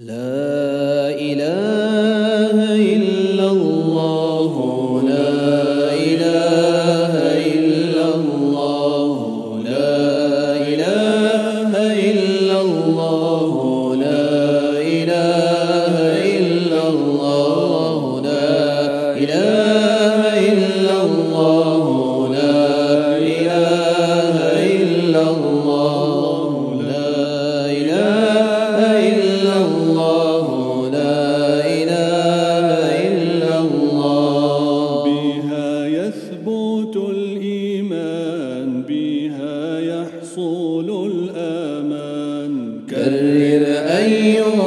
لا إله أولو الآمان كرر أيها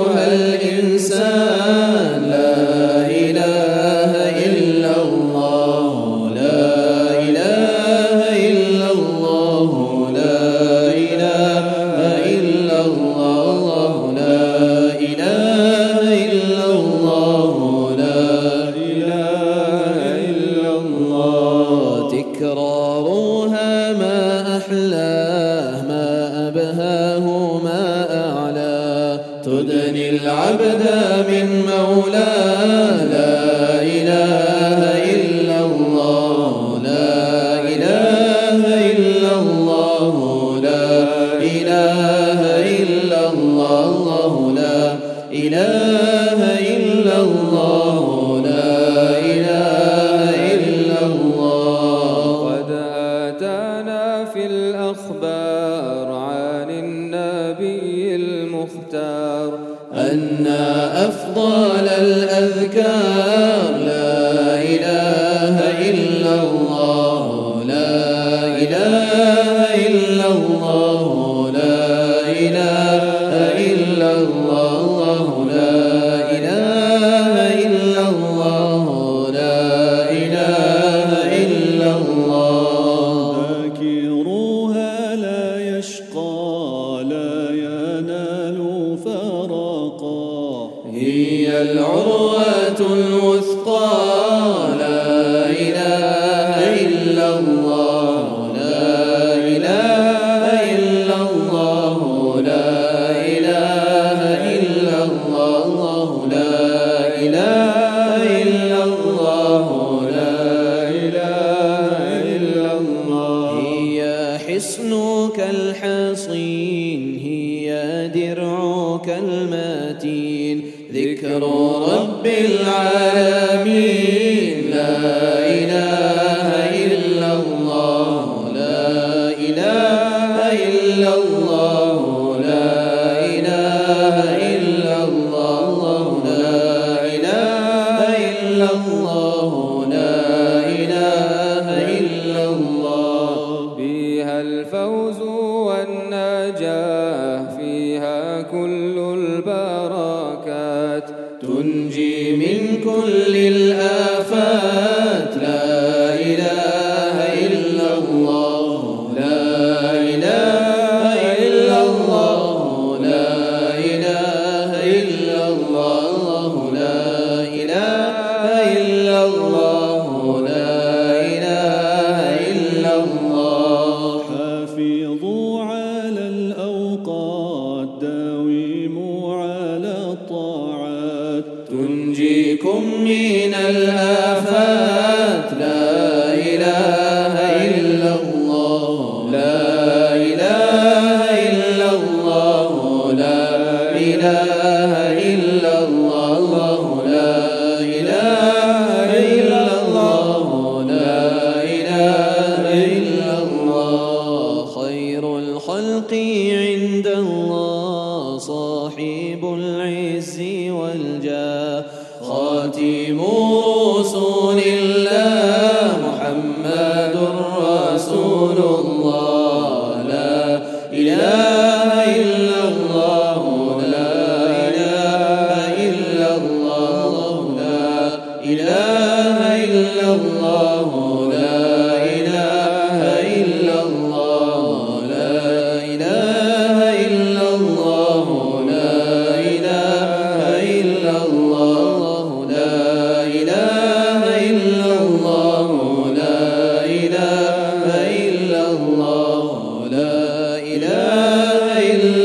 الوثقى. صاحب العز والجاه. خاتم رسول الله محمد رسول الله. إلا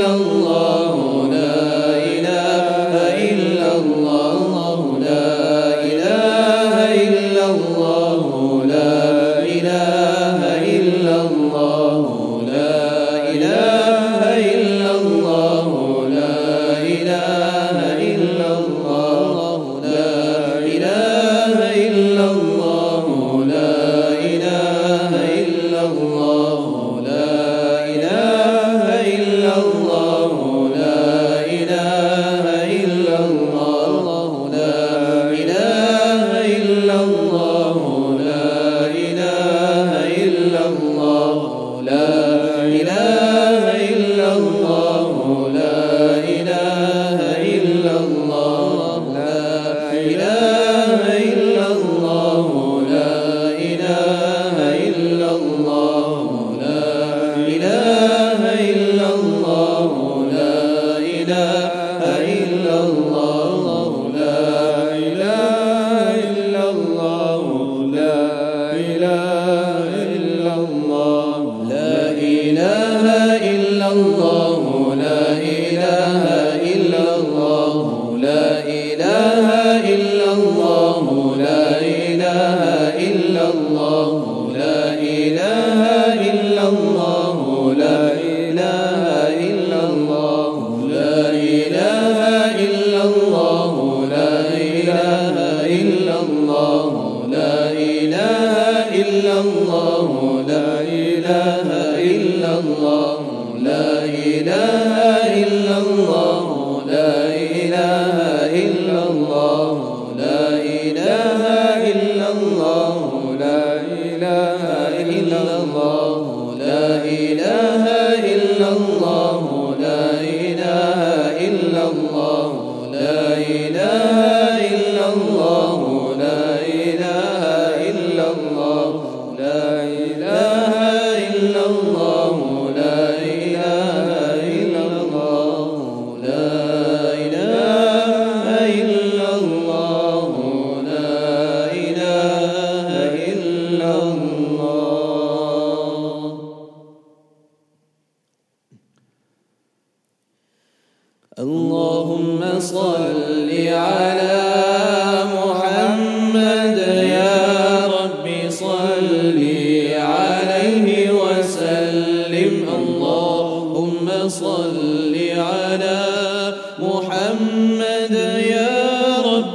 لا إله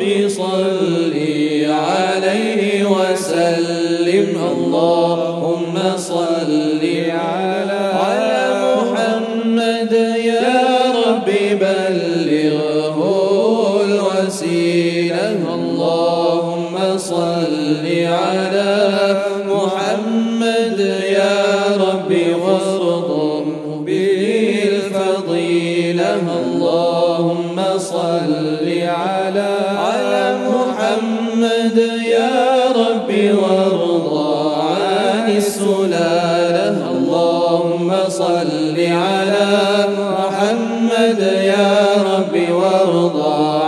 رب صل عليه وسلم. الله وارضى.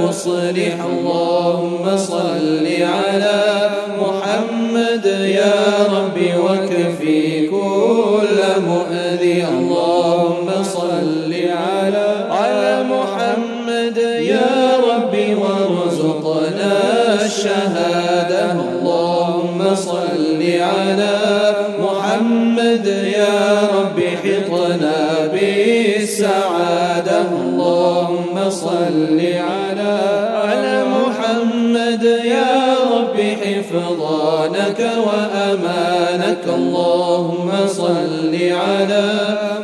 مصلح. اللهم صل على محمد يا ربي وكفي كل مؤذي. اللهم صل على على محمد يا ربي وارزقنا الشهادة. اللهم صل على محمد يا ربي حطنا بالسعادة. اللهم صل رضانك وأمانك. اللهم صل على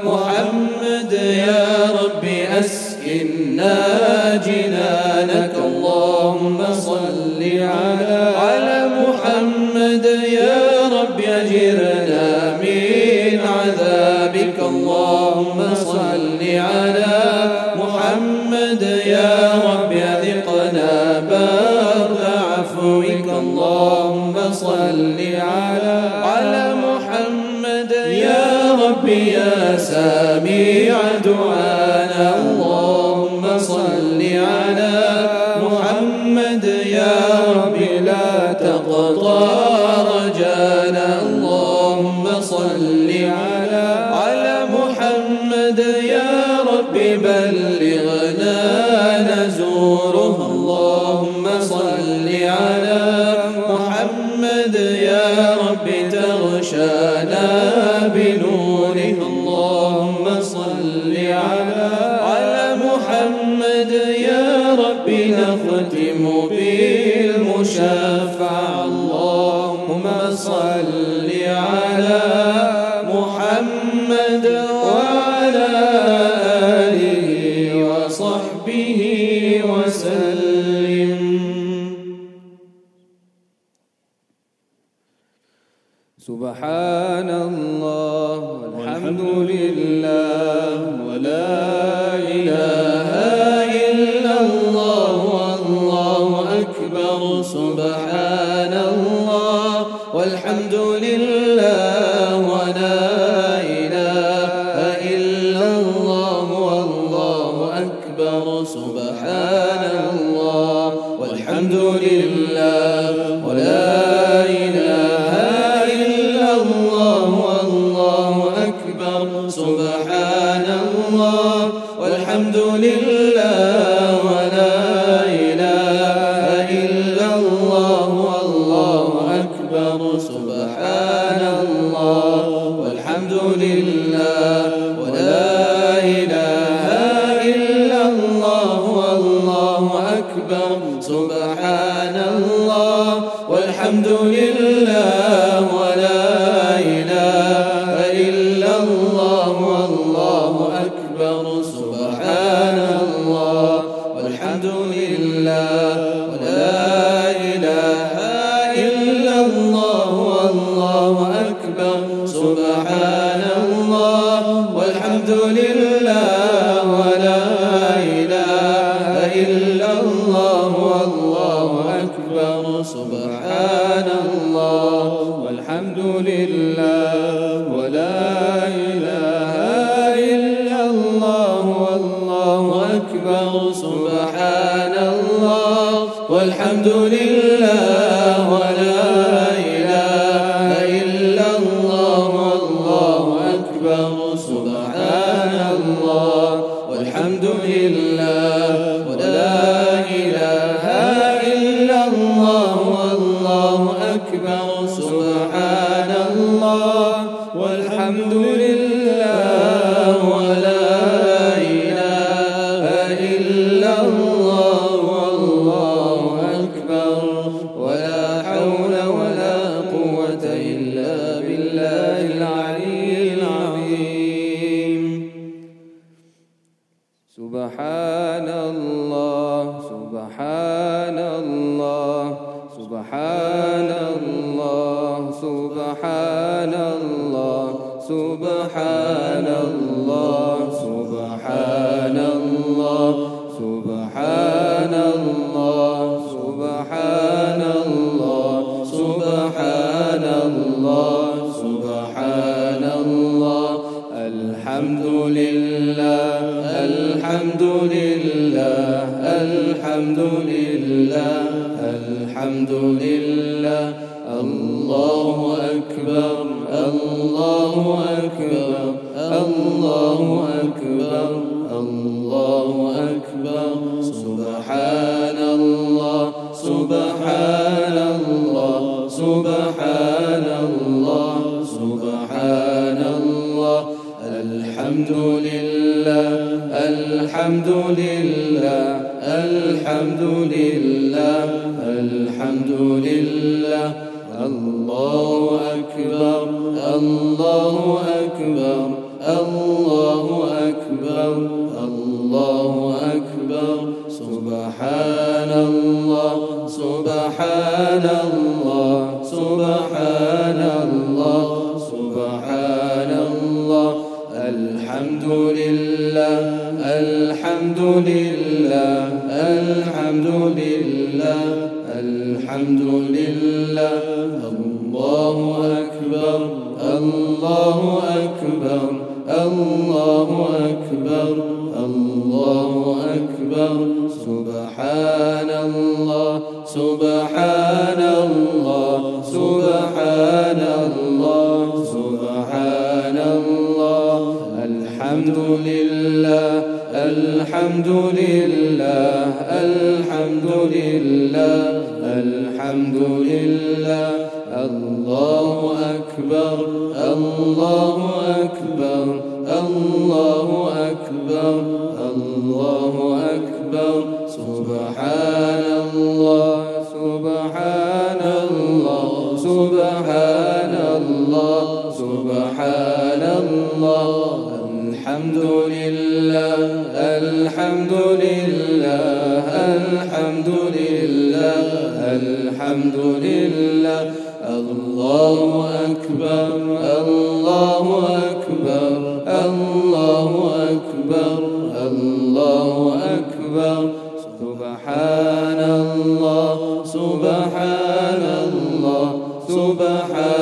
محمد يا رب أسكنا جنانك اللهم صل على على محمد يا رب أجرنا من عذابك. اللهم صل على عليه الله الحمد لله. والحمد لله. الله أكبر. سبحان الله سبحان الله سبحان الله سبحان الله. الحمد لله الحمد لله الحمد لله الحمد لله. الله الحمد لله الحمد لله. الله أكبر الله أكبر الله أكبر. سبحان الله سبحان الله سبحان الله سبحان الله الحمد لله الحمد لله الحمد لله الحمد لله الله أكبر الله أكبر الله أكبر الله أكبر سبحان الله سبحان الله سبحان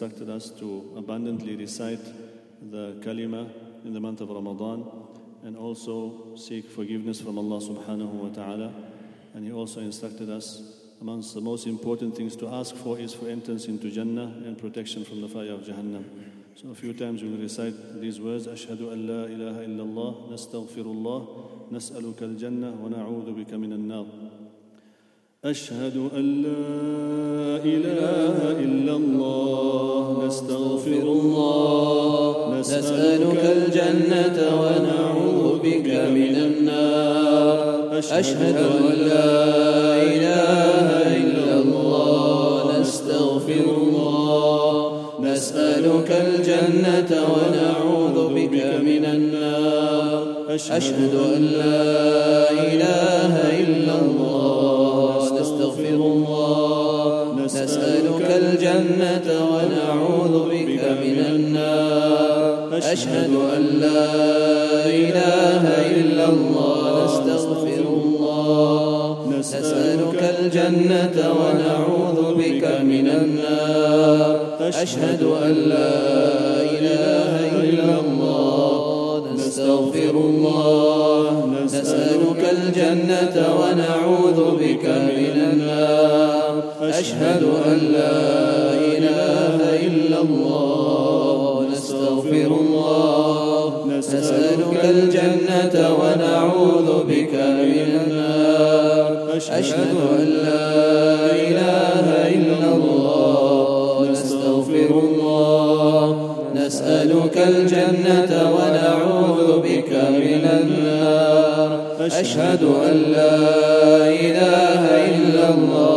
instructed us to abundantly recite the kalima in the month of Ramadan and also seek forgiveness from Allah subhanahu wa ta'ala. And He also instructed us amongst the most important things to ask for is for entrance into Jannah and protection from the fire of Jahannam. So a few times we will recite these words Ashhadu an la ilaha illallah, nastaghfirullah, nas'aluka al-jannah wa na'udhu bika min al-nar. أشهد أن لا إله إلا الله نستغفر الله نسألك الجنة ونعوذ بك من النار. أشهد أن لا إله إلا الله نستغفر الله نسألك الجنة ونعوذ بك من النار. أشهد أن لا إله إلا الله. نسألك الجنة ونعوذ بك من النار. أشهد أن لا إله إلا الله نستغفر الله. نسألك الجنة ونعوذ بك من النار. أشهد أن لا إله إلا الله نستغفر الله. نسألك الجنة ونعوذ بك من النار أشهد أن لا إله إلا الله نستغفر الله نسألك الجنة ونعوذ بك من النار. أشهد أن لا إله إلا الله نستغفر الله نسألك الجنة ونعوذ بك من النار. أشهد أن لا إله إلا الله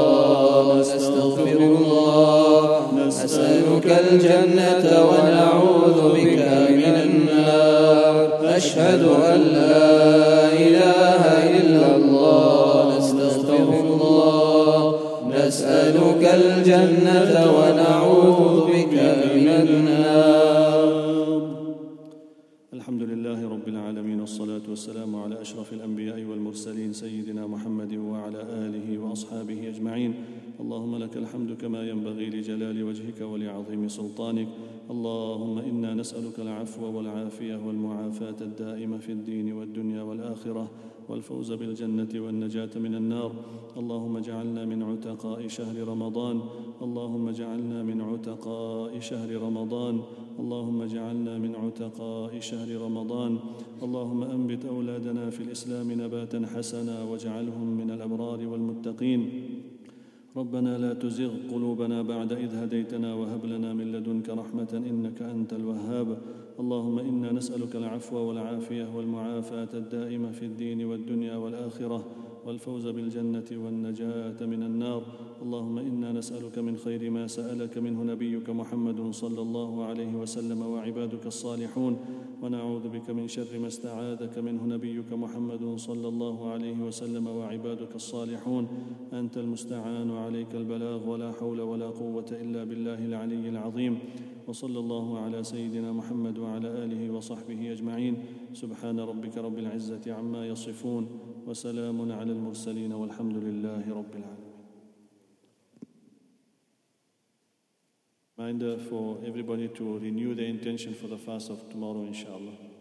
الجنة ونعوذ بك من النار. أشهد أن لا إله إلا الله نستغفر الله. نسألك الجنة ونعوذ بك من النار. الحمد لله رب العالمين والصلاة والسلام على أشرف الأنبياء والمرسلين سيدنا محمد وعلى آله وأصحابه أجمعين. اللهم لك الحمد كما ينبغي لجلال وجهك ولعظيم سلطانك. اللهم إنا نسألك العفو والعافية والمعافاة الدائمة في الدين والدنيا والآخرة والفوز بالجنة والنجاة من النار. اللهم اجعلنا من عتقاء شهر رمضان. اللهم اجعلنا من عتقاء شهر رمضان. اللهم اجعلنا من عتقاء شهر رمضان. اللهم أنبت أولادنا في الإسلام نباتا حسنا واجعلهم من الأبرار والمتقين. ربنا لا تزغ قلوبنا بعد إذ هديتنا وهب لنا من لدنك رحمة إنك أنت الوهاب. اللهم إنا نسألك العفو والعافية والمعافاة الدائمة في الدين والدنيا والآخرة. والفوز بالجنة والنجاة من النار. اللهم إنا نسألك من خير ما سألك منه نبيك محمد صلى الله عليه وسلم وعبادك الصالحون. ونعوذ بك من شر ما استعاذك منه نبيك محمد صلى الله عليه وسلم وعبادك الصالحون. أنت المستعان وعليك البلاغ ولا حول ولا قوة إلا بالله العلي العظيم. وصلى الله على سيدنا محمد وعلى آله وصحبه أجمعين. سبحان ربك رب العزة عما يصفون. وسلام على المرسلين والحمد لله رب العالمين Reminder for everybody to renew their intention for the fast of tomorrow, inshallah.